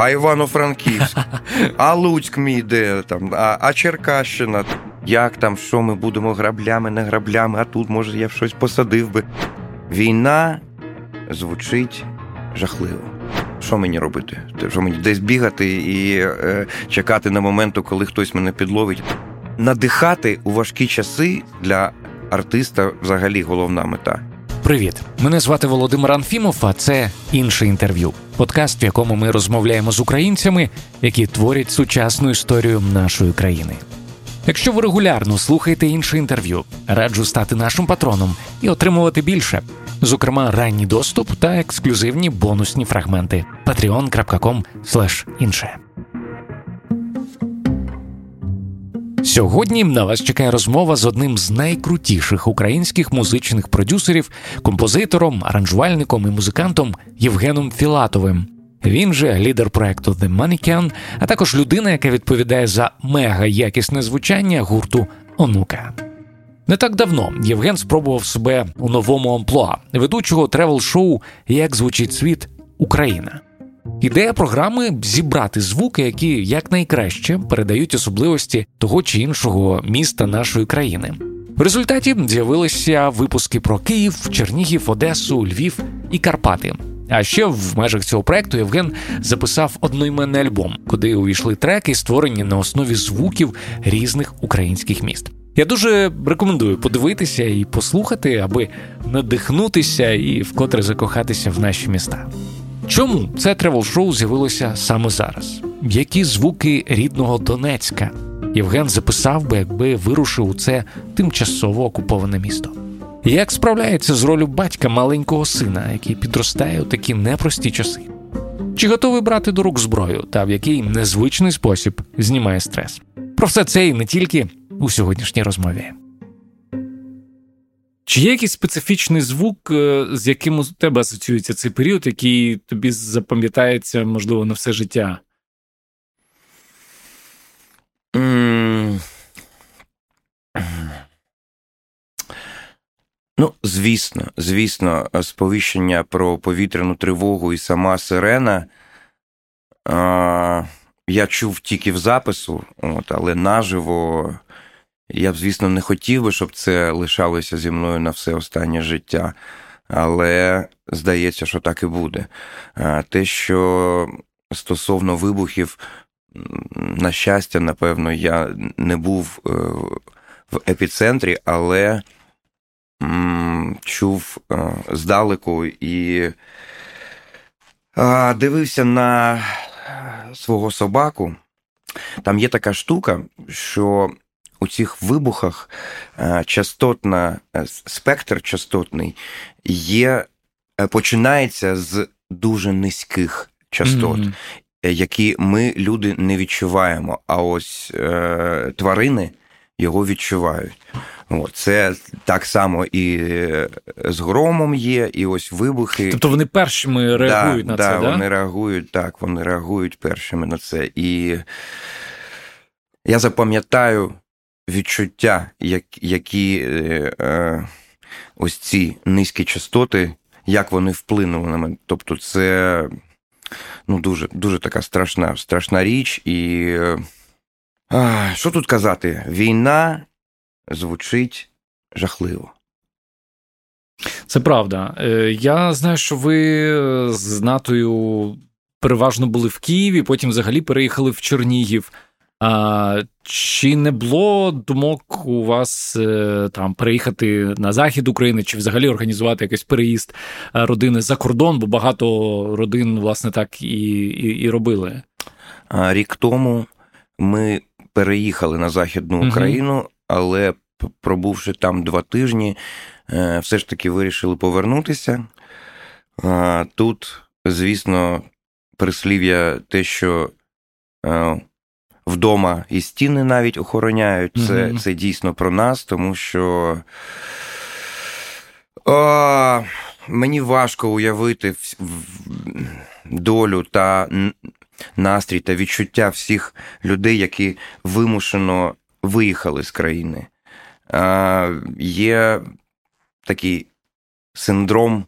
а Івано-Франківськ, а Луцьк мій де там, а, а Черкащина. Як там, що ми будемо граблями, не граблями, а тут, може, я щось посадив би. Війна звучить жахливо. Що мені робити? Що мені десь бігати і е, чекати на моменту, коли хтось мене підловить. Надихати у важкі часи для артиста взагалі головна мета. Привіт, мене звати Володимир Анфімов. А це інше інтерв'ю. Подкаст, в якому ми розмовляємо з українцями, які творять сучасну історію нашої країни. Якщо ви регулярно слухаєте інше інтерв'ю, раджу стати нашим патроном і отримувати більше, зокрема, ранній доступ та ексклюзивні бонусні фрагменти. patreon.com інше. Сьогодні на вас чекає розмова з одним з найкрутіших українських музичних продюсерів, композитором, аранжувальником і музикантом Євгеном Філатовим. Він же лідер проекту The Maneken, а також людина, яка відповідає за мега якісне звучання гурту Онука. Не так давно Євген спробував себе у новому амплуа ведучого тревел-шоу Як звучить світ Україна. Ідея програми зібрати звуки, які якнайкраще передають особливості того чи іншого міста нашої країни. В результаті з'явилися випуски про Київ, Чернігів, Одесу, Львів і Карпати. А ще в межах цього проекту Євген записав одноіменний альбом, куди увійшли треки, створені на основі звуків різних українських міст. Я дуже рекомендую подивитися і послухати, аби надихнутися і вкотре закохатися в наші міста. Чому це тревел-шоу з'явилося саме зараз? Які звуки рідного Донецька Євген записав би, якби вирушив у це тимчасово окуповане місто? Як справляється з ролю батька маленького сина, який підростає у такі непрості часи? Чи готовий брати до рук зброю, та в який незвичний спосіб знімає стрес? Про все це і не тільки у сьогоднішній розмові. Чи є якийсь специфічний звук, е, з яким у тебе асоціюється цей період, який тобі запам'ятається, можливо, на все життя? Ну, звісно, звісно, сповіщення про повітряну тривогу і сама сирена. А, Я чув тільки в запису, от, але наживо я б, звісно, не хотів би, щоб це лишалося зі мною на все останнє життя. Але здається, що так і буде. Те, що стосовно вибухів, на щастя, напевно, я не був е, в епіцентрі, але чув е, здалеку і дивився на свого собаку. Там є така штука, що у цих вибухах е, частотна е, спектр частотний є, починається з дуже низьких частот. Mm-hmm. Які ми, люди, не відчуваємо, а ось е, тварини його відчувають. От, Це так само і е, з громом є, і ось вибухи. Тобто вони першими реагують да, на да, це, да? Вони реагують так, вони реагують першими на це. І я запам'ятаю відчуття, як, які е, е, ось ці низькі частоти, як вони вплинули на мене. Тобто, це ну, дуже дуже така страшна, страшна річ. І е, що тут казати? Війна звучить жахливо. Це правда. Я знаю, що ви з натою переважно були в Києві, потім взагалі переїхали в Чернігів. А, Чи не було думок у вас е, там переїхати на захід України, чи взагалі організувати якийсь переїзд е, родини за кордон? Бо багато родин, власне, так і, і, і робили? Рік тому ми переїхали на Західну Україну, угу. але пробувши там два тижні, е, все ж таки вирішили повернутися. Тут, звісно, прислів'я те, що вдома і стіни навіть охороняють. Це mm-hmm. це дійсно про нас, тому що о, мені важко уявити долю та настрій та відчуття всіх людей, які вимушено виїхали з країни. А, Є такий синдром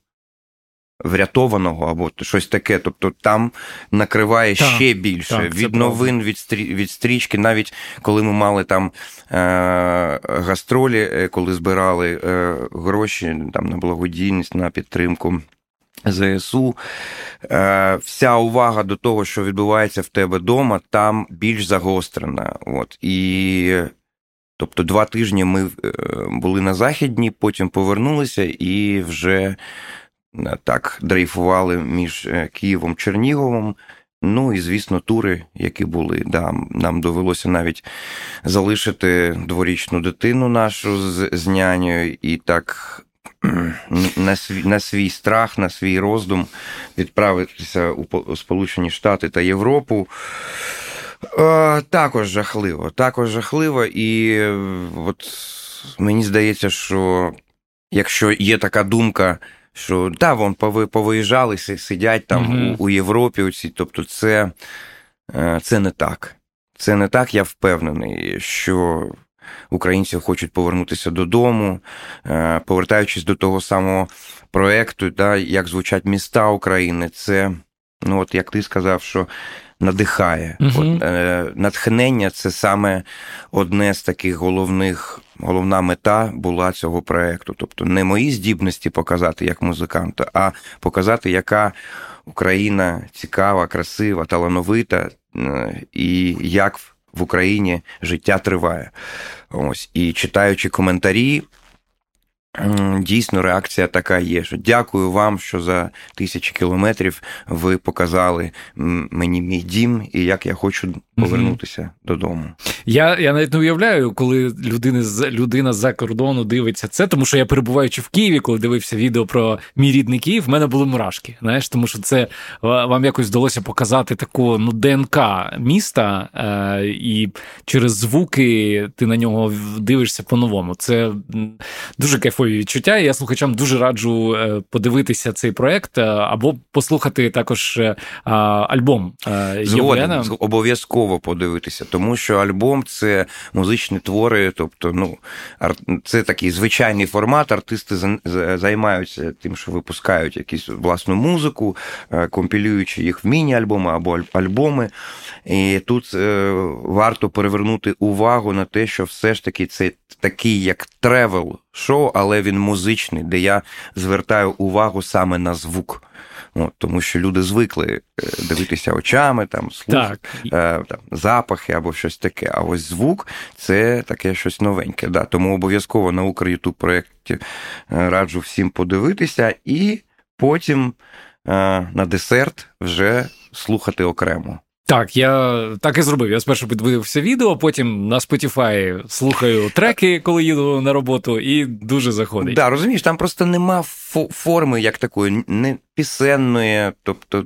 врятованого або щось таке. Тобто там накриває так, ще більше так, від новин, від стрі, від стрічки. Навіть коли ми мали там е, гастролі, е, коли збирали е, гроші там на благодійність, на підтримку. ЗСУ, е, вся увага до того, що відбувається в тебе вдома, там більш загострена. От. І Тобто два тижні ми е, були на Західні, потім повернулися і вже так дрейфували між е, Києвом Черніговом. Ну і, звісно, тури, які були. Да, Нам довелося навіть залишити дворічну дитину нашу з, з нянею, і так на свій, на свій страх, на свій роздум відправитися у Сполучені Штати та Європу. Е, також жахливо. Також жахливо, і е, от мені здається, що якщо є така думка, що да, вон повиїжджали, сидять там угу. у, у Європі, оці, тобто це, е, це не так. Це не так, я впевнений, що українці хочуть повернутися додому, повертаючись до того самого проекту, да, як звучать міста України, це, ну от як ти сказав, що надихає. Угу. От, е, Натхнення це саме одне з таких головних. Головна мета була цього проекту. Тобто не мої здібності показати як музиканта, а показати, яка Україна цікава, красива, талановита, е, і як в Україні життя триває. Ось і читаючи коментарі. Дійсно, реакція така є. що Дякую вам, що за тисячі кілометрів ви показали мені мій дім і як я хочу повернутися mm-hmm. додому. Я я навіть не уявляю, коли людина з людина з-за кордону дивиться це, тому що я перебуваючи в Києві, коли дивився відео про мій рідний Київ, в мене були мурашки. Знаєш, тому що це вам якось вдалося показати таку ну ДНК міста, е, і через звуки ти на нього дивишся по-новому. Це дуже кайфові відчуття. Я слухачам дуже раджу е, подивитися цей проект е, або послухати також е, альбом Євгена. Обов'язково подивитися, тому що альбом це музичні твори, тобто, ну це такий звичайний формат. Артисти займаються тим, що випускають якусь власну музику, компілюючи їх в міні-альбоми або альбоми. І тут варто перевернути увагу на те, що все ж таки це такий як тревел шоу, але він музичний, де я звертаю увагу саме на звук. Ну, Тому що люди звикли е, дивитися очами, там, слух, е, там, запахи або щось таке. А ось звук це таке щось новеньке. Да. Тому обов'язково на Ютуб проєкті е, раджу всім подивитися і потім на десерт вже слухати окремо. Так, я так і зробив. Я спершу підвидився відео, потім на Spotify слухаю треки, коли їду на роботу, і дуже заходить. Так, да, розумієш, там просто нема форми як такої, не пісенної, тобто.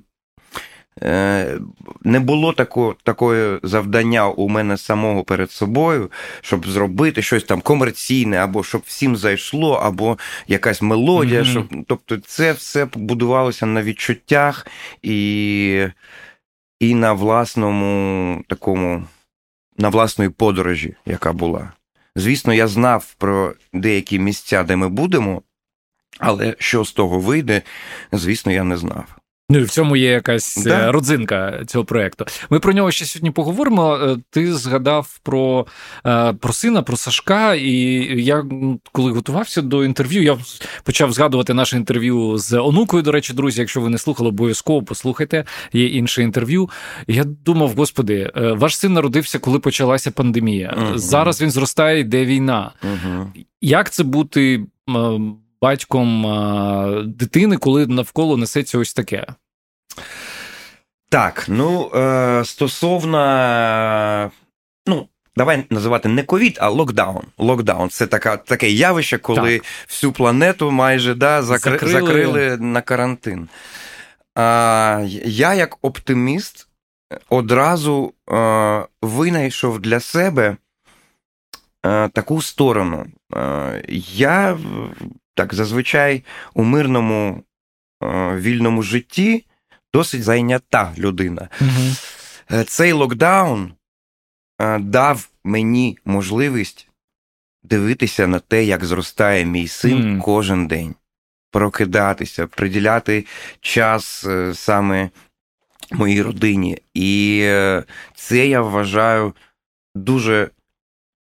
Е, не було такого такого завдання у мене самого перед собою, щоб зробити щось там комерційне, або щоб всім зайшло, або якась мелодія. Mm-hmm. Щоб, Тобто, це все будувалося на відчуттях і і на власному такому, на власної подорожі, яка була. Звісно, я знав про деякі місця, де ми будемо, але що з того вийде, звісно, я не знав. Ну і в цьому є якась да. Е, родзинка цього проєкту. Ми про нього ще сьогодні поговоримо. Е, ти згадав про е, про сина, про Сашка, і я коли готувався до інтерв'ю, я почав згадувати наше інтерв'ю з онукою. До речі, друзі, якщо ви не слухали, обов'язково послухайте. Є інше інтерв'ю. Я думав, господи, ваш син народився, коли почалася пандемія. Угу. Зараз він зростає, йде війна. Угу. Як це бути? Батьком дитини, коли навколо несеться ось таке? Так, ну е, стосовно. ну, Давай називати не ковід, а локдаун. Локдаун це така, таке явище, коли так. всю планету майже да, закри... закрили. закрили на карантин. А, Я, як оптиміст, одразу а, винайшов для себе а, таку сторону. А, Я так зазвичай у мирному е, вільному житті досить зайнята людина. Угу. Цей локдаун е, дав мені можливість дивитися на те, як зростає мій син mm. кожен день. прокидатися, приділяти час саме моїй родині. І це я вважаю дуже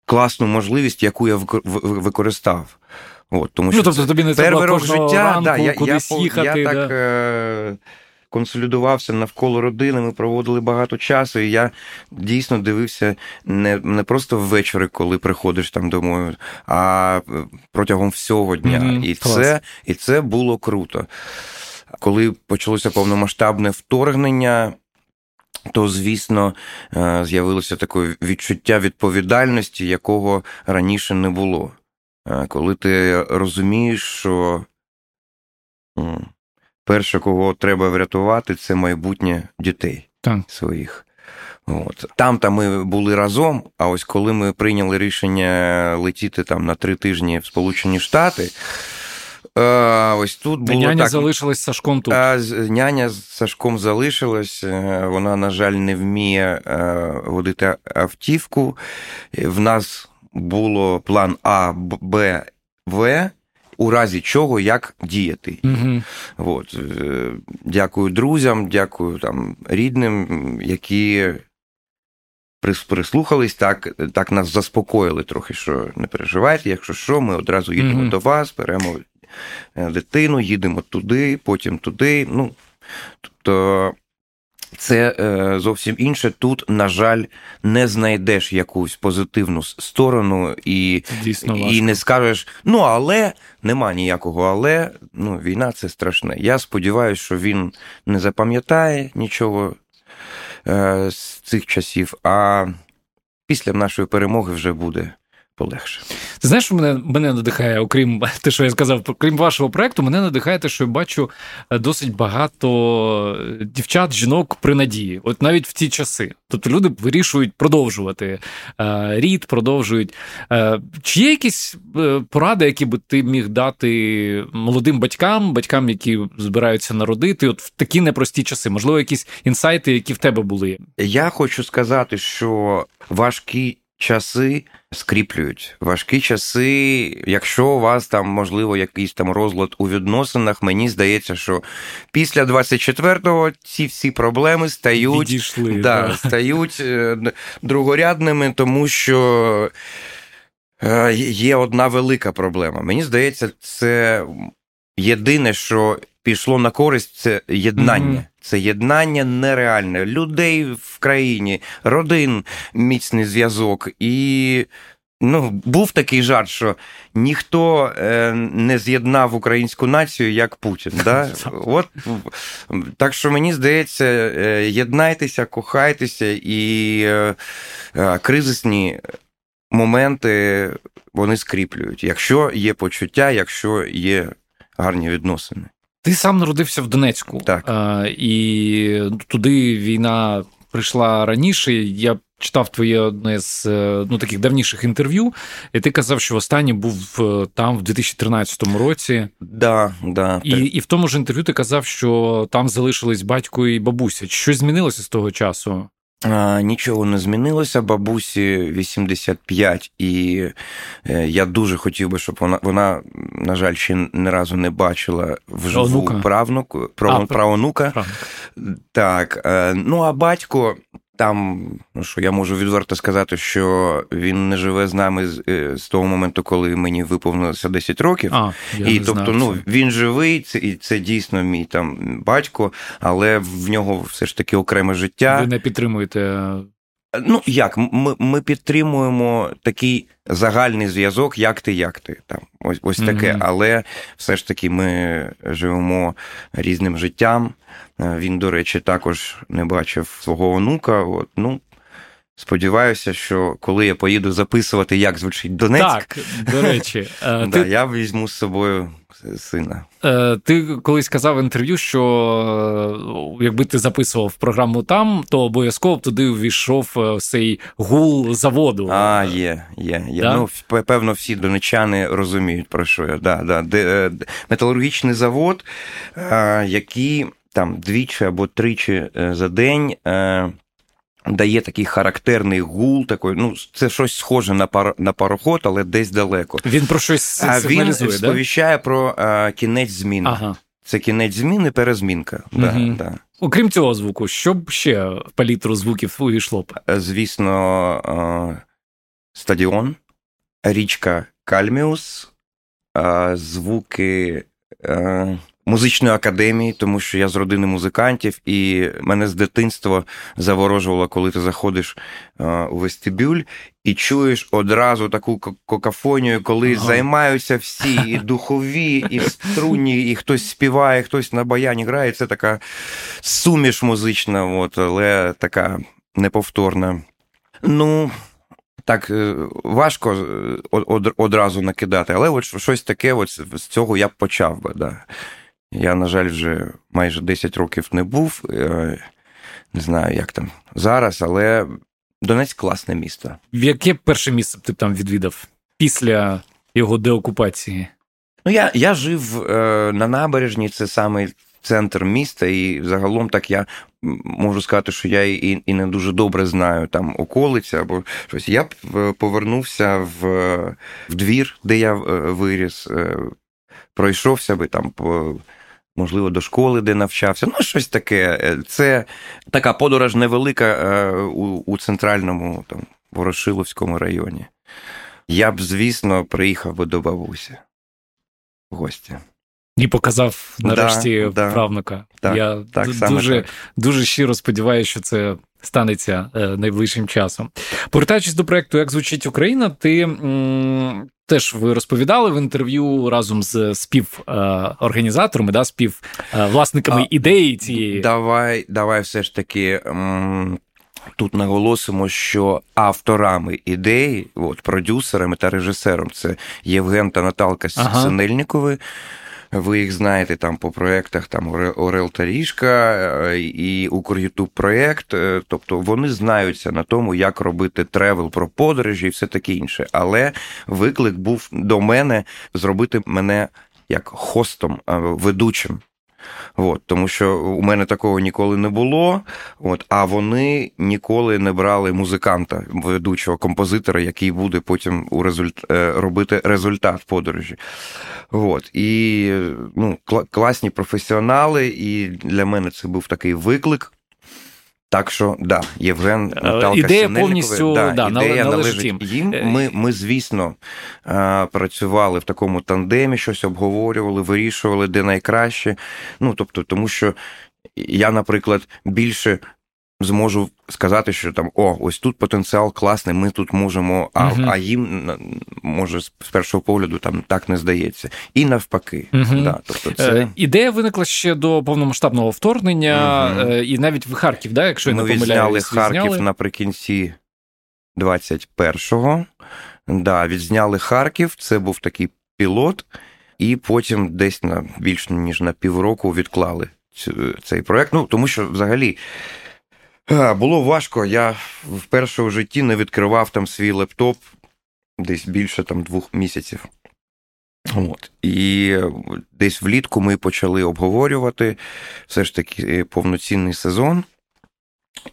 класну можливість, яку я використав. От, тому ну, що ну, тобто тобі не треба кожного життя, ранку да, я, кудись я, їхати. Я да. так е, консолідувався навколо родини, ми проводили багато часу, і я дійсно дивився не не просто ввечері, коли приходиш там домою, а протягом всього дня. Mm-hmm. І, це, І це було круто. Коли почалося повномасштабне вторгнення, то, звісно, е, з'явилося таке відчуття відповідальності, якого раніше не було. Коли ти розумієш, що перше, кого треба врятувати, це майбутнє дітей так. своїх. От. Там там ми були разом, а ось коли ми прийняли рішення летіти там на три тижні в Сполучені Штати. Е, ось тут було Няня так, залишилась Сашком тут. Няня з Сашком залишилась. Е, вона, на жаль, не вміє е, водити автівку. В нас було план А, Б, В. У разі чого як діяти. Угу. От. Дякую друзям, дякую там рідним, які прислухались, так так нас заспокоїли трохи, що не переживайте, якщо що, ми одразу їдемо угу. до вас, беремо Е, дитину, їдемо туди, потім туди. Ну, Тобто це е, зовсім інше. Тут, на жаль, не знайдеш якусь позитивну сторону і і не скажеш, ну але нема ніякого, але ну, війна це страшне. Я сподіваюся, що він не запам'ятає нічого е, з цих часів, а після нашої перемоги вже буде полегше. Ти знаєш, що мене мене надихає, окрім те, що я сказав, крім вашого проекту, мене надихає те, що я бачу е, досить багато дівчат, жінок при надії, от навіть в ті часи. Тобто люди вирішують продовжувати е, рід, продовжують. Е, чи є якісь поради, які би ти міг дати молодим батькам, батькам, які збираються народити, от в такі непрості часи? Можливо, якісь інсайти, які в тебе були? Я хочу сказати, що важкі часи скріплюють. Важкі часи, якщо у вас там, можливо, якийсь там розлад у відносинах, мені здається, що після 24-го ці всі проблеми стають Підійшли, да, да. стають е, другорядними, тому що е, є одна велика проблема. Мені здається, це єдине, що пішло на користь, це єднання. Mm-hmm. Це єднання нереальне. Людей в країні, родин, міцний зв'язок. І ну, був такий жарт, що ніхто е, не з'єднав українську націю як Путін. Да? От, Так що мені здається, е, єднайтеся, кохайтеся і е, е, кризисні моменти вони скріплюють, якщо є почуття, якщо є гарні відносини. Ти сам народився в Донецьку, так. А, і туди війна прийшла раніше. Я читав твоє одне з е, ну таких давніших інтерв'ю, і ти казав, що останній був е, там в 2013 році. Да, да. І і в тому ж інтерв'ю ти казав, що там залишились батько і бабуся. Щось змінилося з того часу? Нічого не змінилося. Бабусі 85, і е, я дуже хотів би, щоб вона, вона на жаль, ще ні разу не бачила вживу правнуку, правонука. Так, е, ну а батько там, що я можу відверто сказати, що він не живе з нами з, е, з того моменту, коли мені виповнилося 10 років. А, я І не тобто, знав ну він живий, це і це дійсно мій там батько, але в нього все ж таки окреме життя. Ви не підтримуєте. Ну як, ми ми підтримуємо такий загальний зв'язок, як ти, як ти. Там ось ось таке. Mm-hmm. Але все ж таки ми живемо різним життям. Е, він, до речі, також не бачив свого онука. От, ну, Сподіваюся, що коли я поїду записувати, як звучить Донецьк, так, до речі, е, ти... я візьму з собою сина. Е, ти колись казав в інтерв'ю, що якби ти записував програму там, то обов'язково туди увійшов цей гул заводу. А, є, є. є. Да? Ну, Певно, всі донечани розуміють, про що я. Да, да. Металургічний завод, який там двічі або тричі е, за день е, дає такий характерний гул, такий, ну, це щось схоже на пар, на пароход, але десь далеко. Він про щось А він сигналізує, да? сповіщає про а, кінець зміни. Ага. Це кінець зміни, перезмінка. Да, да. Окрім цього звуку, що б ще в палітру звуків увійшло б? Е, Звісно, а, стадіон, річка Кальміус, звуки музичної академії, тому що я з родини музикантів, і мене з дитинства заворожувало, коли ти заходиш у вестибюль і чуєш одразу таку ко- какофонію, коли Ага. займаються всі, і духові, і струнні, і хтось співає, хтось на баяні грає. Це така суміш музична, от, але така неповторна. Ну, так е, важко е, од- од- одразу накидати, але от щось таке, от з цього я б почав би. Да. Я, на жаль, вже майже 10 років не був. е, Не знаю, як там зараз, але Донецьк класне місто. В яке перше місце б ти там відвідав після його деокупації? Ну, я, я жив е, на набережні, це саме центр міста, і загалом так я можу сказати, що я і, і не дуже добре знаю там околиці або щось. Я е, повернувся в, в двір, де я виріс, пройшовся би там по. Можливо, до школи, де навчався. Ну, щось таке. Е, Це така подорож невелика е, у, у центральному там, Ворошиловському районі. Я б, звісно, приїхав би до бабусі в гості. І показав нарешті да. правнука. Так, Я так, дуже, так. дуже щиро сподіваюся, що це станеться е, найближчим часом. Повертаючись до проекту Як звучить Україна, ти м, теж ви розповідали в інтерв'ю разом з співорганізаторами, да, співвласниками А, ідеї цієї. Давай, давай все ж таки. м, Тут наголосимо, що авторами ідеї, от, продюсерами та режисером це Євген та Наталка Ага. Синельнікови. Ви їх знаєте там по проектах там Оре- Орел та Решка е, і Укрютуб проєкт. Е, Тобто вони знаються на тому, як робити тревел про подорожі і все таке інше. Але виклик був до мене зробити мене як хостом, е, ведучим. От, тому що у мене такого ніколи не було. От, а вони ніколи не брали музиканта, ведучого композитора, який буде потім у результ... е, робити результат подорожі. От, і ну, кла- класні професіонали, і для мене це був такий виклик. Так що, да, Євген Наталка Е, ідея повністю, да, ідея належить належить їм. їм. Е, Ми, ми, звісно, е, працювали в такому тандемі, щось обговорювали, вирішували, де найкраще. Ну, тобто, тому що я, наприклад, більше зможу сказати, що там о, ось тут потенціал класний, ми тут можемо, а, Мгм. а їм може з першого погляду там так не здається. І навпаки. Мгм. Да, тобто це... Е, Ідея виникла ще до повномасштабного вторгнення, е, і навіть в Харків, да, якщо я Ми не відзняли Харків відзняли. наприкінці 21-го. Да, відзняли Харків, це був такий пілот, і потім десь на більш ніж на півроку відклали цей проект. Ну, тому що взагалі. Було важко. Я вперше в житті не відкривав там свій лептоп десь більше там двох місяців. От. І десь влітку ми почали обговорювати все ж таки е, повноцінний сезон.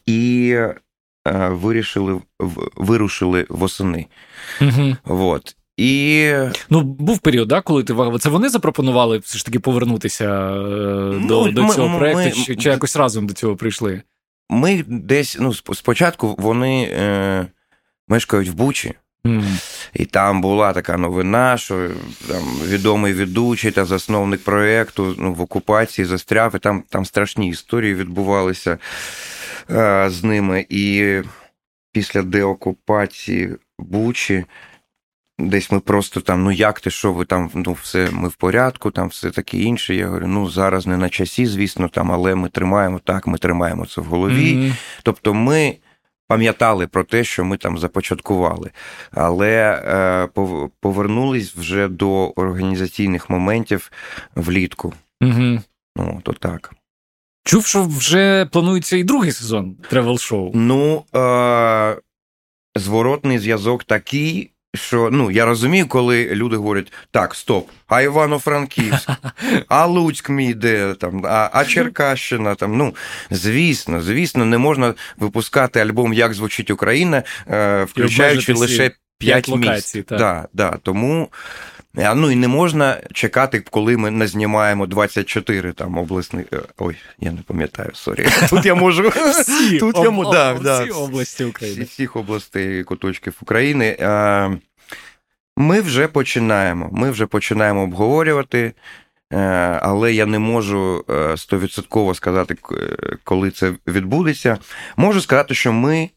І е, вирішили, вирушили восени. Мгм. От. І Ну, був період, да, коли ти це вони запропонували все ж таки повернутися е, до, Ну, до ми- цього ми- проекту, ми- чи, чи якось разом до цього прийшли? Ми десь, ну, спочатку вони е, мешкають в Бучі, М. і там була така новина, що там відомий ведучий та засновник проєкту ну, в окупації застряв, і там, там страшні історії відбувалися е, з ними. І після деокупації Бучі. Десь ми просто там, ну як ти, що ви там, ну все, ми в порядку, там все таке інше. Я говорю, ну зараз не на часі, звісно, там, але ми тримаємо так, ми тримаємо це в голові. Мгм. Тобто ми пам'ятали про те, що ми там започаткували, але е, повернулись вже до організаційних моментів влітку. Мгм. Ну, то так. Чув, що вже планується і другий сезон тревел-шоу. Ну, е, зворотний зв'язок такий, що ну я розумію, коли люди говорять: так, стоп, а Івано-Франківськ, а Луцьк мій де там, а а Черкащина там. Ну звісно, звісно, не можна випускати альбом Як звучить Україна, е, включаючи лише п'ять місць. Да, да, Тому. Ну і не можна чекати, коли ми не знімаємо 24 там обласних. Е, ой, я не пам'ятаю, sorry. Тут я можу. Всі, Тут об, я, об, да, всі да, області України. Всіх областей куточків України. Ми вже починаємо. Ми вже починаємо обговорювати, е, але я не можу е, стовідсотково сказати, коли це відбудеться. Можу сказати, що ми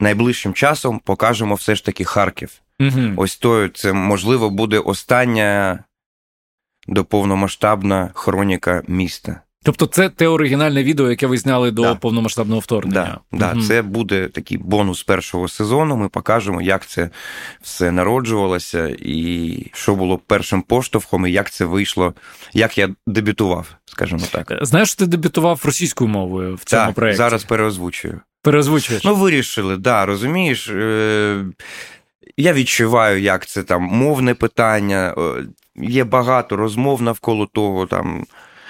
найближчим часом покажемо все ж таки Харків. Угу. Ось то це, можливо, буде остання до повномасштабна хроніка міста. Тобто, це те оригінальне відео, яке ви зняли до да. повномасштабного вторгнення. Да, угу. Це буде такий бонус першого сезону. Ми покажемо, як це все народжувалося, і що було першим поштовхом, і як це вийшло, як я дебютував, скажімо так. Знаєш, ти дебютував російською мовою в цьому проєкті? Зараз переозвучую. Переозвучуєш? Ну, вирішили, да, розумієш. Е- я відчуваю, як це там мовне питання. Є багато розмов навколо того. Там.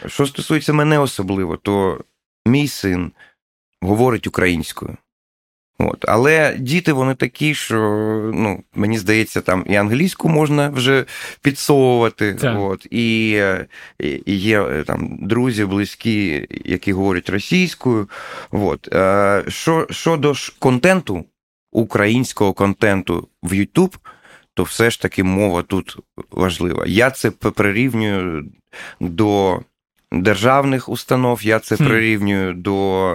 Що стосується мене особливо, то мій син говорить українською. От. Але діти вони такі, що ну, мені здається, там і англійську можна вже підсовувати. От. І, і є там друзі близькі, які говорять російською. От. Що, Щодо ж контенту, українського контенту в YouTube, то все ж таки мова тут важлива. Я це прирівнюю до державних установ, я це прирівнюю до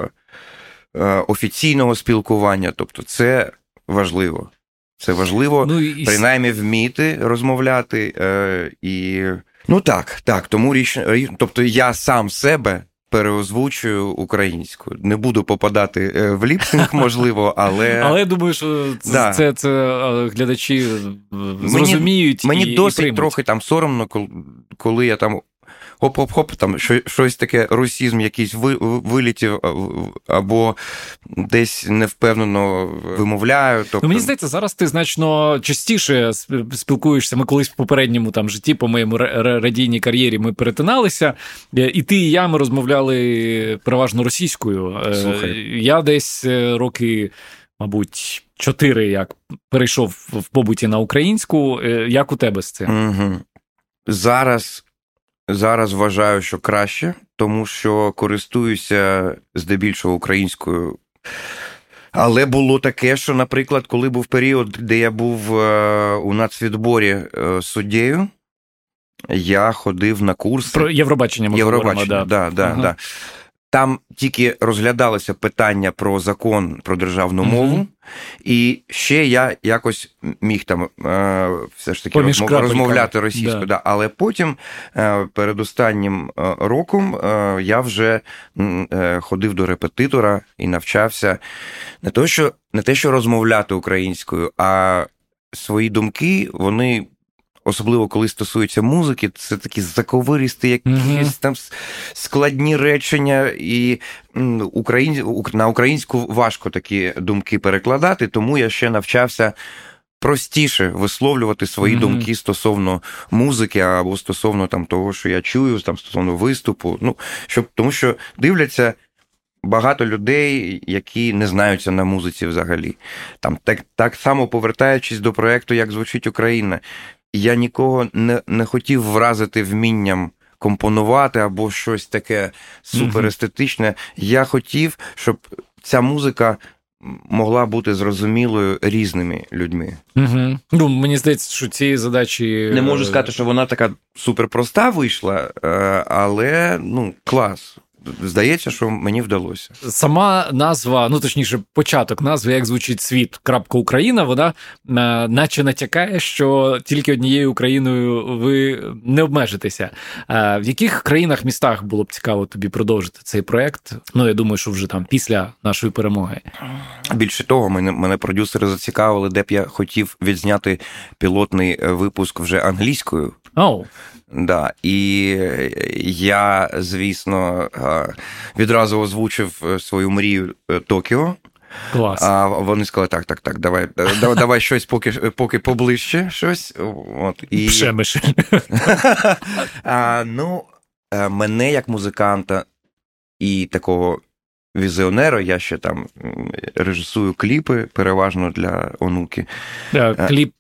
е, офіційного спілкування. Тобто, це важливо. Це важливо, ну, і... принаймні вміти розмовляти. Е, і... Ну так, так, тому річ, тобто я сам себе переозвучую українською. Не буду попадати е, в ліпсинг, можливо, але. Але я думаю, що це да. це, це глядачі зрозуміють. Мені, мені і, досить і трохи там соромно, коли я там хоп-хоп-хоп, там щось таке русізм якийсь вилітів, або десь невпевнено вимовляю. Тобто... Ну, Мені здається, зараз ти значно частіше спілкуєшся. Ми колись в попередньому там житті, по моєму радійній кар'єрі, ми перетиналися, е, і ти і я ми розмовляли переважно російською. Е, Слухай. Я десь е, роки. Мабуть, чотири як перейшов в побуті на українську. Як у тебе з цим? Угу. Зараз Зараз вважаю, що краще, тому що користуюся здебільшого українською. Але було таке, що, наприклад, коли був період, де я був е, у нацвідборі е, суддєю, я ходив на курси. Про Євробачення ми Євробачення, говоримо, да. Да, ага. да. Там тільки розглядалося питання про закон про державну мову, mm-hmm. і ще я якось міг там е, все ж таки Поміж розмовляти російською. Да. Да. Але потім, е, перед останнім е, роком, я вже ходив до репетитора і навчався не то, що не те, що розмовляти українською, а свої думки вони Особливо коли стосується музики, це такі заковиристі, якісь mm-hmm. там складні речення, і україн... на українську важко такі думки перекладати, тому я ще навчався простіше висловлювати свої mm-hmm. думки стосовно музики або стосовно там того, що я чую, там стосовно виступу. Ну, щоб тому що дивляться. Багато людей, які не знаються на музиці взагалі. Там Так так само повертаючись до проєкту, як звучить Україна я нікого не, не хотів вразити вмінням. Компонувати або щось таке суперестетичне. Mm-hmm. Я хотів, щоб ця музика могла бути зрозумілою різними людьми. Угу. Ну, Мені здається, що цієї задачі. Не можу сказати, що вона така суперпроста вийшла, е, але ну, клас. Здається, що мені вдалося. Сама назва, ну точніше, початок назви, як звучить світ. крапка Україна, вона е, наче натякає, що тільки однією Україною ви не обмежитеся. Е, в яких країнах містах було б цікаво тобі продовжити цей проект? Ну я думаю, що вже там після нашої перемоги. Більше того, мене мене продюсери зацікавили, де б я хотів відзняти пілотний е, випуск вже англійською. Oh. Да, І я, звісно, відразу озвучив е, свою мрію е, Токіо. Клас. А вони сказали: так, так, так, давай давай, давай щось поки поки поближче. щось. От, і... Пшемиш. а, Ну, е, мене як музиканта і такого візіонера, я ще там режисую кліпи, переважно для онуки. Е, кліп,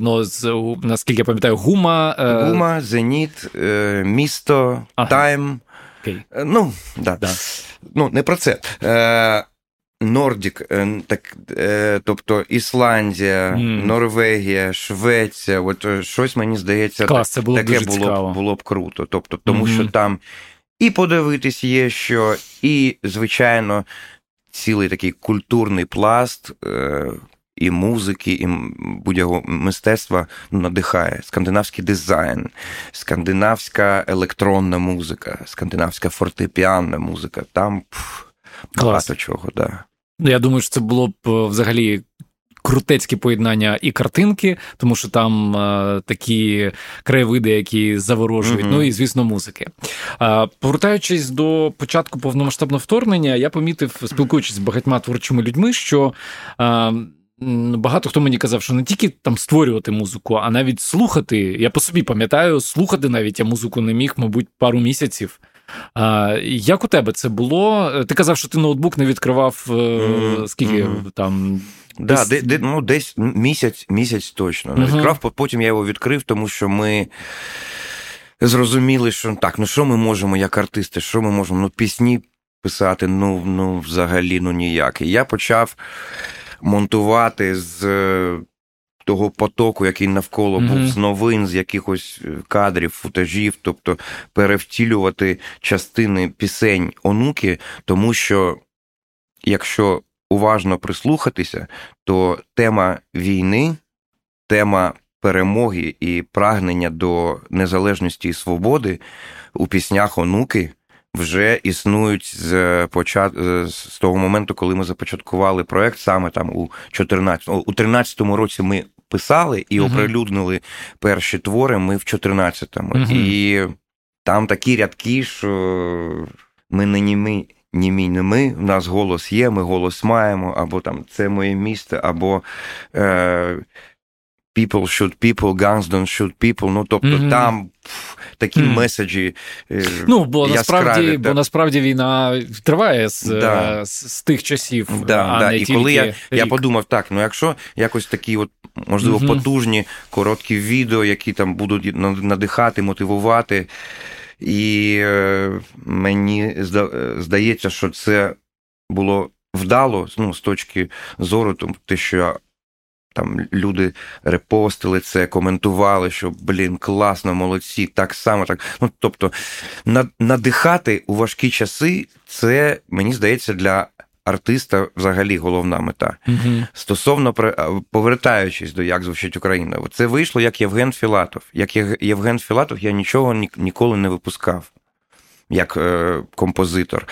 ну, наскільки я пам'ятаю, гума. Гума, Зеніт, місто, ага. Тайм. Okay. Ну, да. да. ну, не про це. Нордік, так, тобто Ісландія, mm. Норвегія, Швеція, от щось мені здається, Клас, це було таке дуже було б було б круто. Тобто, Тому mm-hmm. що там і подивитись є що, і, звичайно, цілий такий культурний пласт. І музики, і будь-якого мистецтва надихає. Скандинавський дизайн, скандинавська електронна музика, скандинавська фортепіанна музика. Там пф, багато чого, да. Я думаю, що це було б взагалі крутецьке поєднання і картинки, тому що там а, такі краєвиди, які заворожують. Mm-hmm. Ну і звісно, музики. А, Повертаючись до початку повномасштабного вторгнення, я помітив, спілкуючись з багатьма творчими людьми, що. А, Багато хто мені казав, що не тільки там створювати музику, а навіть слухати. Я по собі пам'ятаю, слухати навіть я музику не міг, мабуть, пару місяців. А, Як у тебе це було? Ти казав, що ти ноутбук не відкривав mm-hmm. скільки mm-hmm. там. Да, десь... Де, де, ну, десь місяць місяць точно. Не відкрив, потім я його відкрив, тому що ми зрозуміли, що так, ну що ми можемо, як артисти, що ми можемо? Ну, пісні писати, ну, ну взагалі ну ніяк. І я почав монтувати з того потоку, який навколо mm-hmm. був з новин, з якихось е, кадрів, футажів, тобто перевтілювати частини пісень онуки, тому що якщо уважно прислухатися, то тема війни, тема перемоги і прагнення до незалежності і свободи у піснях онуки. Вже існують з почат... з того моменту, коли ми започаткували проект, саме там у 14 у 13-му році ми писали і оприлюднили перші твори ми в 14-му. І там такі рядки, що ми не німі, німі, не ми, в нас голос є, ми голос маємо, або там це моє місце, або. Е, People shoot people, guns don't shoot people. Ну тобто mm-hmm. там пф, такі mm-hmm. меседжі. Е, ну, бо насправді бо насправді війна триває з да. з, з тих часів. Да, а да. не І тільки коли я рік. я подумав, так, ну якщо якось такі, от, можливо, mm-hmm. потужні короткі відео, які там будуть надихати, мотивувати. І е, мені здається, що це було вдало ну, з точки зору, тому те, що там люди репостили це, коментували, що блін, класно, молодці, так само так. Ну тобто, надихати у важкі часи, це мені здається для артиста взагалі головна мета. Угу. Стосовно повертаючись до як звучить Україна, це вийшло як Євген Філатов. Як Євген Філатов, я нічого ніколи не випускав як е, композитор.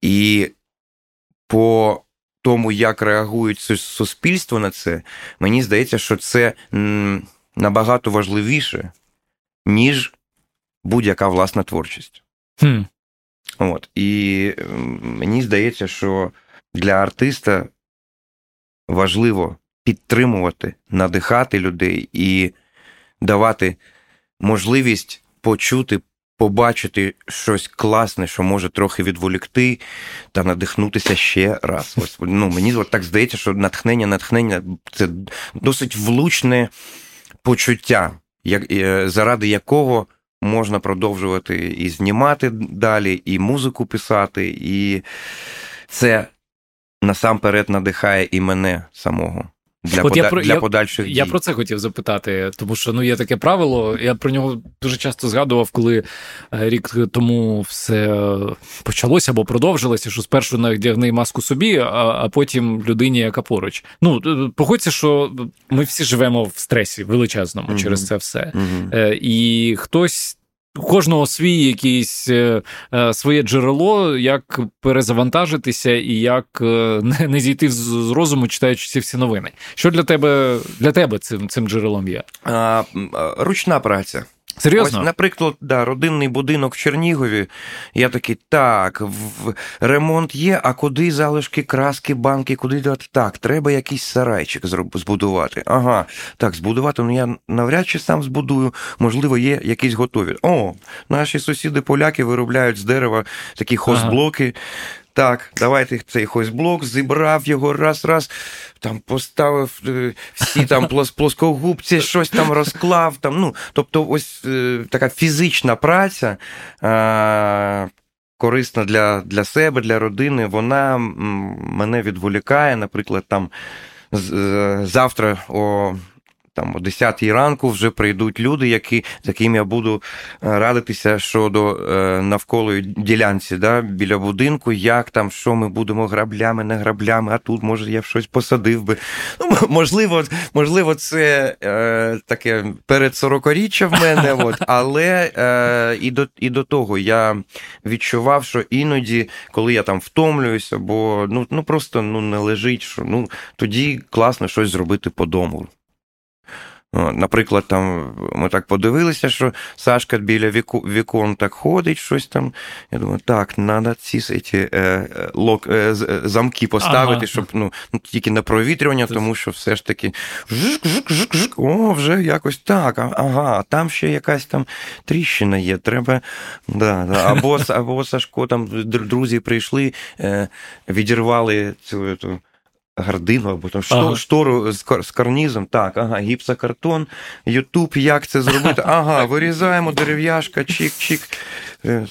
І по тому, як реагують суспільство на це, мені здається, що це набагато важливіше, ніж будь-яка власна творчість. Хм. От. І мені здається, що для артиста важливо підтримувати, надихати людей і давати можливість почути побачити щось класне, що може трохи відволікти та надихнутися ще раз. Ось ну мені от так здається, що натхнення, натхнення це досить влучне почуття, як, е, заради якого можна продовжувати і знімати далі, і музику писати, і це насамперед надихає і мене самого. Для От пода... я про для подальших я, дій. про це хотів запитати, тому що ну є таке правило. Я про нього дуже часто згадував, коли е, рік тому все почалося або продовжилося, що спершу навдягни маску собі, а а потім людині, яка поруч. Ну е, погодься, що ми всі живемо в стресі величезному mm-hmm. через це все. Mm-hmm. І хтось у кожного свій якийсь е, е, своє джерело, як перезавантажитися і як е, не, зійти з, розуму, читаючи ці всі новини. Що для тебе для тебе цим цим джерелом є? Ручна праця. Серйозно? Ось, наприклад, да, родинний будинок в Чернігові. Я такий, так, в, ремонт є, а куди залишки, краски, банки, куди дати? Так, треба якийсь сарайчик збудувати. Ага, так, збудувати, ну я навряд чи сам збудую, можливо, є якісь готові. О, наші сусіди-поляки виробляють з дерева такі хозблоки. Так, давайте цей хозблок, зібрав його раз-раз, там поставив е, всі там плоскогубці, щось там розклав. Там, ну, Тобто, ось е, така фізична праця. Корисна для для себе, для родини, вона мене відволікає. Наприклад, там е, завтра о там о 10 ранку вже прийдуть люди, які, з якими я буду е, радитися щодо е, навколо ділянці да, біля будинку, як там, що ми будемо граблями, не граблями, а тут, може, я щось посадив би. Ну, Можливо, можливо, це е, таке перед сорокоріччя в мене, от, але е, і, до, і до того я відчував, що іноді, коли я там втомлююся, бо ну, ну просто ну, не лежить, що ну, тоді класно щось зробити по дому. Наприклад, там ми так подивилися, що Сашка біля віку, вікон так ходить, щось там. Я думаю, так, треба ці ці е, лок, е, замки поставити, ага. щоб ну, ну, тільки на провітрювання, тому що все ж таки жик, жик, жик, жик, о, вже якось так. Ага, там ще якась там тріщина є. Треба. Да, да. Або або Сашко, там друзі прийшли, е, відірвали цю. цю гардину або там ага. штору з карнізом. Так, ага, гіпсокартон, Ютуб, як це зробити? Ага, вирізаємо дерев'яшка, чик-чик. Е,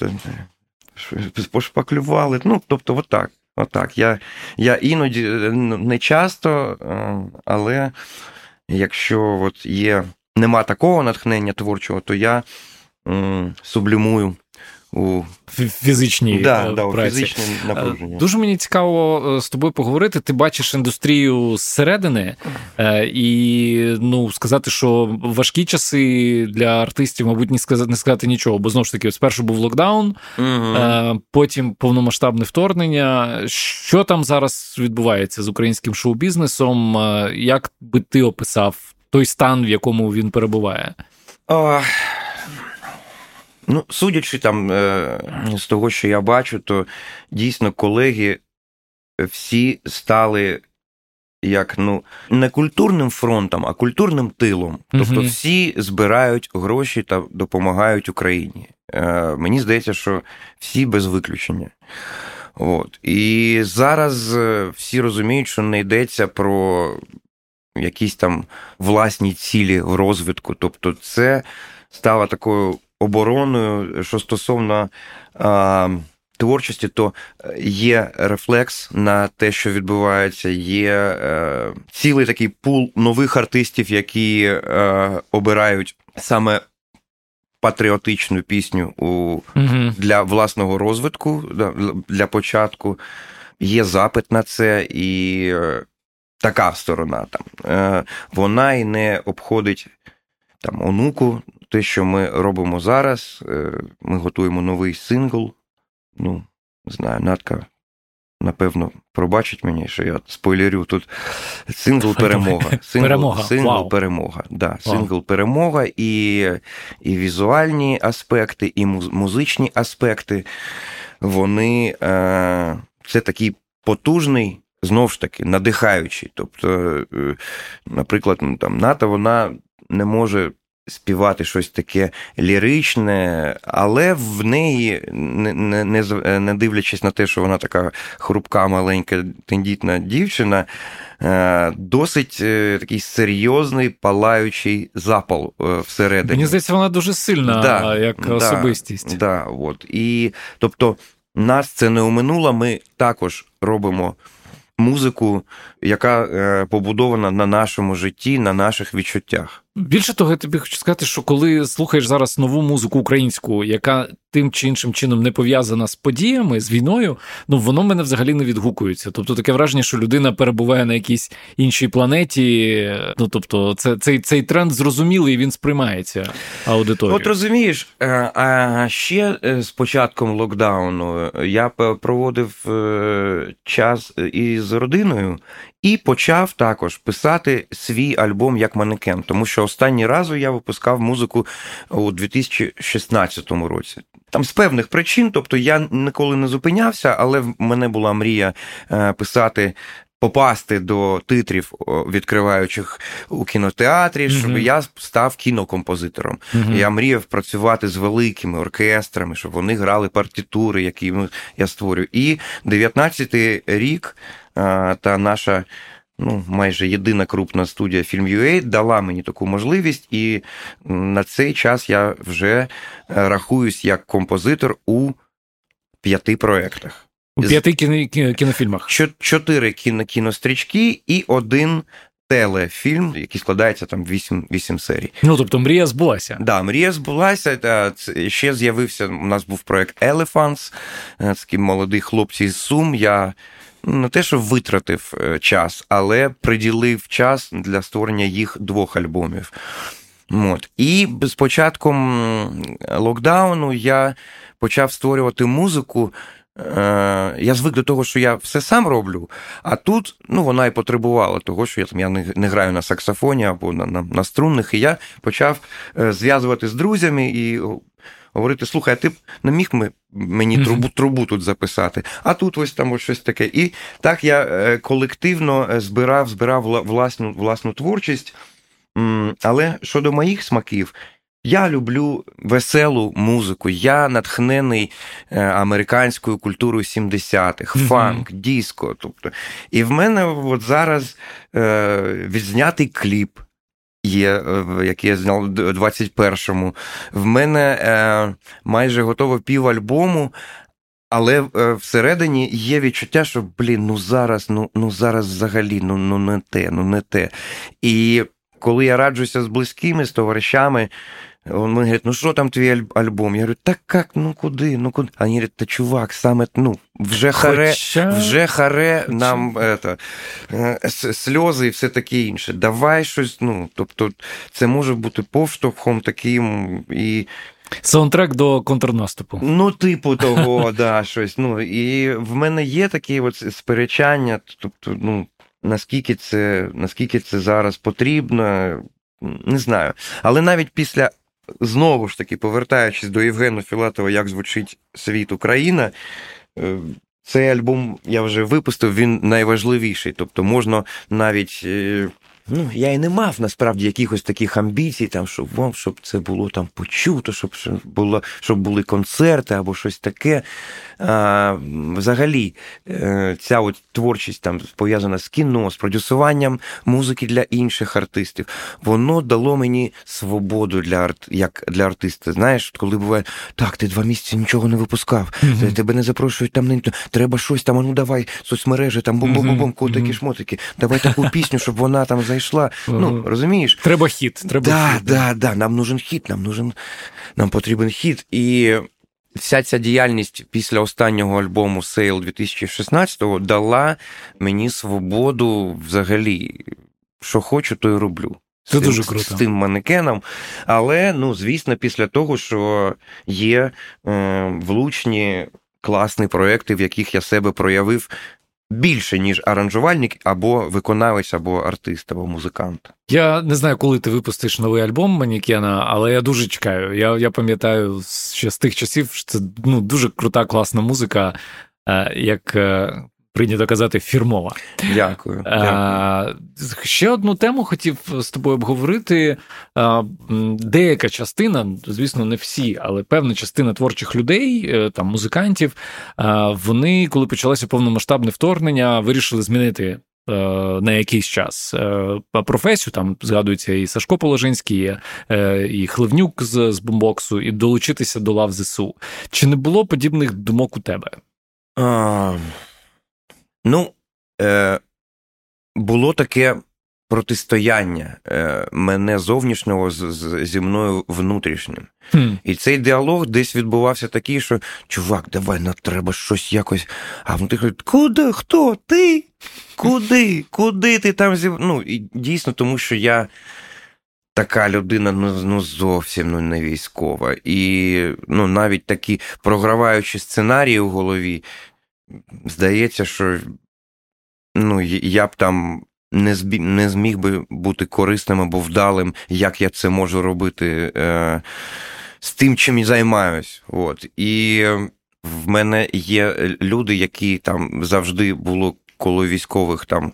пошпаклювали. Ну, тобто, отак. Отак. Я я іноді е, не часто, е, але якщо от є, нема такого натхнення творчого, то я м, сублімую у фізичній да, е, да, праці. фізичній напруження. Дуже мені цікаво е, з тобою поговорити. Ти бачиш індустрію зсередини, е, і ну сказати, що важкі часи для артистів, мабуть, не сказати, не сказати нічого, бо знову ж таки, спершу був локдаун, угу. потім повномасштабне вторгнення. Що там зараз відбувається з українським шоу-бізнесом? Як би ти описав той стан, в якому він перебуває? Ну, судячи там е, з того, що я бачу, то дійсно колеги всі стали як ну не культурним фронтом, а культурним тилом. Тобто всі збирають гроші та допомагають Україні. Е, мені здається, що всі без виключення. От. І зараз е, всі розуміють, що не йдеться про якісь там власні цілі в розвитку. Тобто, це стало такою обороною, що стосовно а, творчості, то є рефлекс на те, що відбувається, є е, цілий такий пул нових артистів, які е, обирають саме. Патріотичну пісню у, угу. для власного розвитку, для початку. Є запит на це, і е, така сторона там. Е, вона і не обходить там онуку, те, що ми робимо зараз, е, ми готуємо новий сингл. Ну, не знаю, Натка, напевно, пробачить мені, що я спойлерю тут сингл перемога. Сингл перемога. Сингл Вау. перемога. Да, Сингл перемога і і візуальні аспекти, і музичні аспекти. Вони е, це такий потужний. Знову ж таки, надихаючий. Тобто, е, наприклад, там НАТО вона не може співати щось таке ліричне, але в неї, не, не, не дивлячись на те, що вона така хрупка, маленька, тендітна дівчина, е, досить е, такий серйозний палаючий запал е, всередині. Мені здається, вона дуже сильна да, як да, особистість. Да, от. І, Тобто, нас це не оминуло, ми також робимо музику, яка побудована на нашому житті, на наших відчуттях. Більше того, я тобі хочу сказати, що коли слухаєш зараз нову музику українську, яка тим чи іншим чином не пов'язана з подіями, з війною, ну воно мене взагалі не відгукується. Тобто таке враження, що людина перебуває на якійсь іншій планеті. Ну тобто, це цей цей тренд зрозумілий, він сприймається аудиторією. От розумієш, е, а ще е, з початком локдауну я проводив е, час із родиною, і почав також писати свій альбом як манекен, тому що останній разу я випускав музику у 2016 році. Там з певних причин, тобто я ніколи не зупинявся, але в мене була мрія е, писати попасти до титрів, відкриваючих у кінотеатрі, щоб mm-hmm. я став кінокомпозитором. Mm-hmm. Я мріяв працювати з великими оркестрами, щоб вони грали партитури, які я створюю. І 19-й рік та наша. Ну, майже єдина крупна студія Film.ua дала мені таку можливість, і на цей час я вже е, рахуюсь як композитор у п'яти проєктах. У п'яти кіно, кінофільмах. Чотири кіно, кінострічки і один телефільм, який складається там вісім вісім серій. Ну, тобто мрія збулася. Да, мрія збулася. Та ще з'явився. У нас був проект Elephants, е, такі молоді хлопці з Сум. Я не те, що витратив е, час, але приділив час для створення їх двох альбомів. От. І з початком локдауну я почав створювати музику. Е, я звик до того, що я все сам роблю, а тут ну, вона і потребувала того, що я там я не, граю на саксофоні або на на, на струнних, і я почав е, зв'язувати з друзями і говорити: слухай, а ти б не міг ми, мені трубу трубу тут записати, а тут ось там ось щось таке. І так я е, колективно збирав, збирав власну, власну творчість. Але щодо моїх смаків, я люблю веселу музику. Я натхнений е, американською культурою 70-х, фанк, диско. Тобто. І в мене от зараз е, відзнятий кліп. Є, е, який я зняв у 21-му. В мене е, майже готове пів альбому, але е, всередині є відчуття, що, блін, ну зараз, ну ну зараз взагалі ну, ну не те, ну не те. І коли я раджуся з близькими, з товаришами, он мені говорить, ну що там твій альбом? Я говорю, так як, ну куди, ну куди? А вони говорять, та чувак, саме, ну, вже харе, Хоча... вже харе Хоча... нам это, сльози і все таке інше. Давай щось, ну, тобто, це може бути повштовхом таким і. Саундтрек до контрнаступу. Ну, типу того, да, щось. Ну, І в мене є такі от сперечання, тобто, ну, наскільки це, наскільки це зараз потрібно. Не знаю. Але навіть після знову ж таки, повертаючись до Євгена Філатова, як звучить світ Україна. Е, цей альбом я вже випустив, він найважливіший. Тобто можна навіть е, Ну, я і не мав насправді якихось таких амбіцій, там, щоб вам, щоб це було там почуто, щоб було, щоб були концерти або щось таке. А, Взагалі, е, ця от творчість там пов'язана з кіно, з продюсуванням музики для інших артистів. Воно дало мені свободу для арт, як для артиста. Знаєш, коли буває, так, ти два місяці нічого не випускав, mm-hmm. тебе не запрошують там, не треба щось там, ну давай, соцмережі, там бум-бум-бум, котики, шмотики, давай таку пісню, щоб вона там зайшла. Ну, розумієш? Треба хід. Треба да, хід. Да, да, Нам нужен хід, нам нужен, нам потрібен хід. І вся ця діяльність після останнього альбому Сейл 2016-го дала мені свободу взагалі, що хочу, то й роблю. Це дуже круто. З тим манекеном. Але, ну, звісно, після того, що є е, влучні класні проекти, в яких я себе проявив більше, ніж аранжувальник, або виконавець, або артист, або музикант. Я не знаю, коли ти випустиш новий альбом Манікена, але я дуже чекаю. Я я пам'ятаю ще з тих часів, що це ну, дуже крута, класна музика. Е, як е, прийнято казати, фірмова. Дякую. дякую. Ще одну тему хотів з тобою обговорити. Деяка частина, звісно, не всі, але певна частина творчих людей, е, там музикантів, вони, коли почалося повномасштабне вторгнення, вирішили змінити. Е, на якийсь час е, професію там згадується і Сашко Положинський, і Хливнюк з з бомбоксу, і долучитися до лав ЗСУ. Чи не було подібних думок у тебе? А, Ну, е, було таке протистояння е, мене зовнішнього з, з, зі мною внутрішнім. Mm. І цей діалог десь відбувався такий, що чувак, давай нам треба щось якось. А внутрі говорить, куди? Хто? Ти? Куди? Куди ти там зів... Ну, і дійсно, тому що я. Така людина ну ну зовсім ну, не військова. І ну, навіть такі програваючі сценарії у голові, здається, що ну, я б там не збі... не зміг би бути корисним або вдалим, як я це можу робити е... з тим, чим я займаюсь. От. І в мене є люди, які там завжди було коло військових там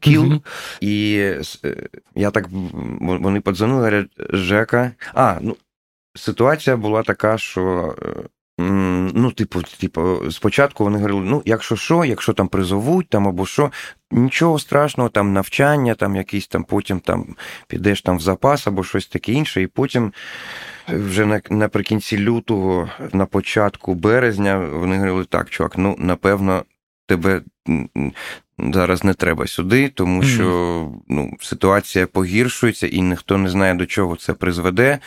кіл. Mm-hmm. І е, я так вони подзвонили, говорять, Жека. А, ну, ситуація була така, що. Е, ну, типу, типу, спочатку вони говорили: ну, якщо що, якщо там призовуть там або що, нічого страшного, там навчання, там якийсь там потім там підеш там в запас або щось таке інше, і потім вже наприкінці лютого, на початку березня, вони говорили: так, чувак, ну напевно, тебе зараз не треба сюди, тому що ну, ситуація погіршується і ніхто не знає, до чого це призведе.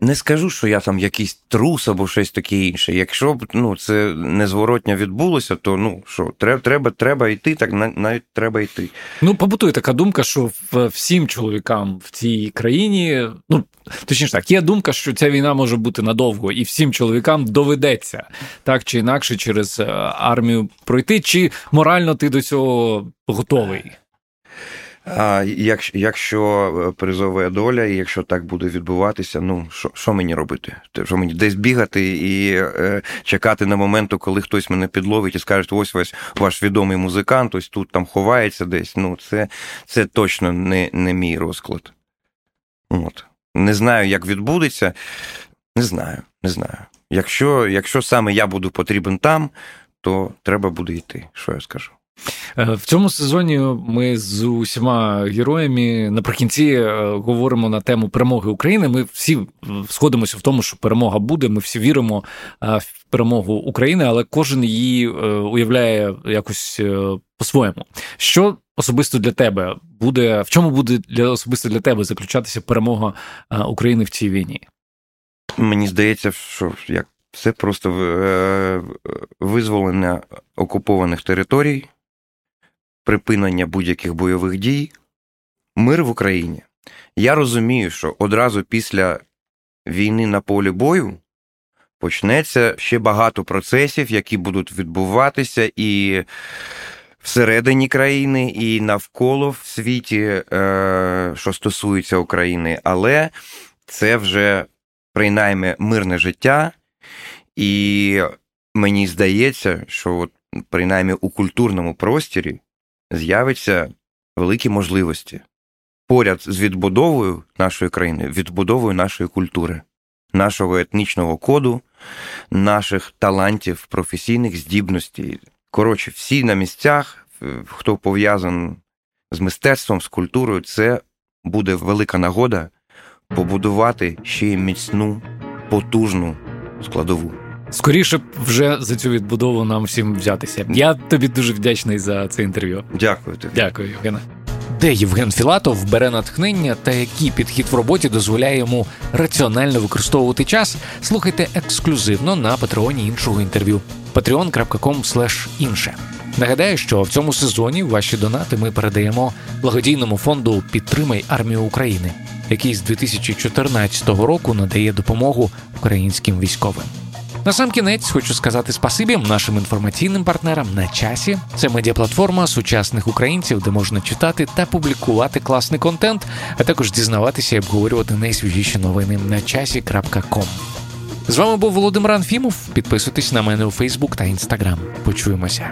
Не скажу, що я там якийсь трус або щось таке інше. Якщо б ну, це незворотньо відбулося, то ну що, треба треба, треба йти, так навіть треба йти. Ну, побутує така думка, що всім чоловікам в цій країні, ну точніше так, є думка, що ця війна може бути надовго, і всім чоловікам доведеться так чи інакше через е, армію пройти, чи морально ти до цього готовий. А якщо якщо е, призове доля, і якщо так буде відбуватися, ну що що мені робити? Що мені десь бігати і е, чекати на моменту, коли хтось мене підловить і скаже, ось ось ваш відомий музикант, ось тут там ховається десь. Ну, це це точно не не мій розклад. От. Не знаю, як відбудеться. Не знаю, не знаю. Якщо, Якщо саме я буду потрібен там, то треба буде йти. Що я скажу? Е, в цьому сезоні ми з усіма героями наприкінці е, говоримо на тему перемоги України. Ми всі сходимося в тому, що перемога буде. Ми всі віримо е, в перемогу України, але кожен її уявляє якось по-своєму. Що особисто для тебе буде в чому буде для особисто для тебе заключатися перемога України в цій війні? Мені здається, що як все просто визволення окупованих територій припинення будь-яких бойових дій, мир в Україні. Я розумію, що одразу після війни на полі бою почнеться ще багато процесів, які будуть відбуватися і всередині країни, і навколо в світі, е, що стосується України, але це вже принаймні мирне життя, і мені здається, що от принаймні у культурному простірі з'явиться великі можливості поряд з відбудовою нашої країни, відбудовою нашої культури, нашого етнічного коду, наших талантів, професійних здібностей. Коротше, всі на місцях, хто пов'язаний з мистецтвом, з культурою, це буде велика нагода побудувати ще й міцну, потужну складову. Скоріше б вже за цю відбудову нам всім взятися. Я тобі дуже вдячний за це інтерв'ю. Дякую тобі. Дякую, Євгене. Де Євген Філатов бере натхнення та який підхід в роботі дозволяє йому раціонально використовувати час, слухайте ексклюзивно на патреоні іншого інтерв'ю patreon.com інше. Нагадаю, що в цьому сезоні ваші донати ми передаємо благодійному фонду Підтримай армію України, який з 2014 року надає допомогу українським військовим. На сам кінець хочу сказати спасибі нашим інформаційним партнерам на часі. Це медіаплатформа сучасних українців, де можна читати та публікувати класний контент, а також дізнаватися і обговорювати найсвіжіші новини на часі.ком. З вами був Володимир Анфімов. Підписуйтесь на мене у Фейсбук та Інстаграм. Почуємося.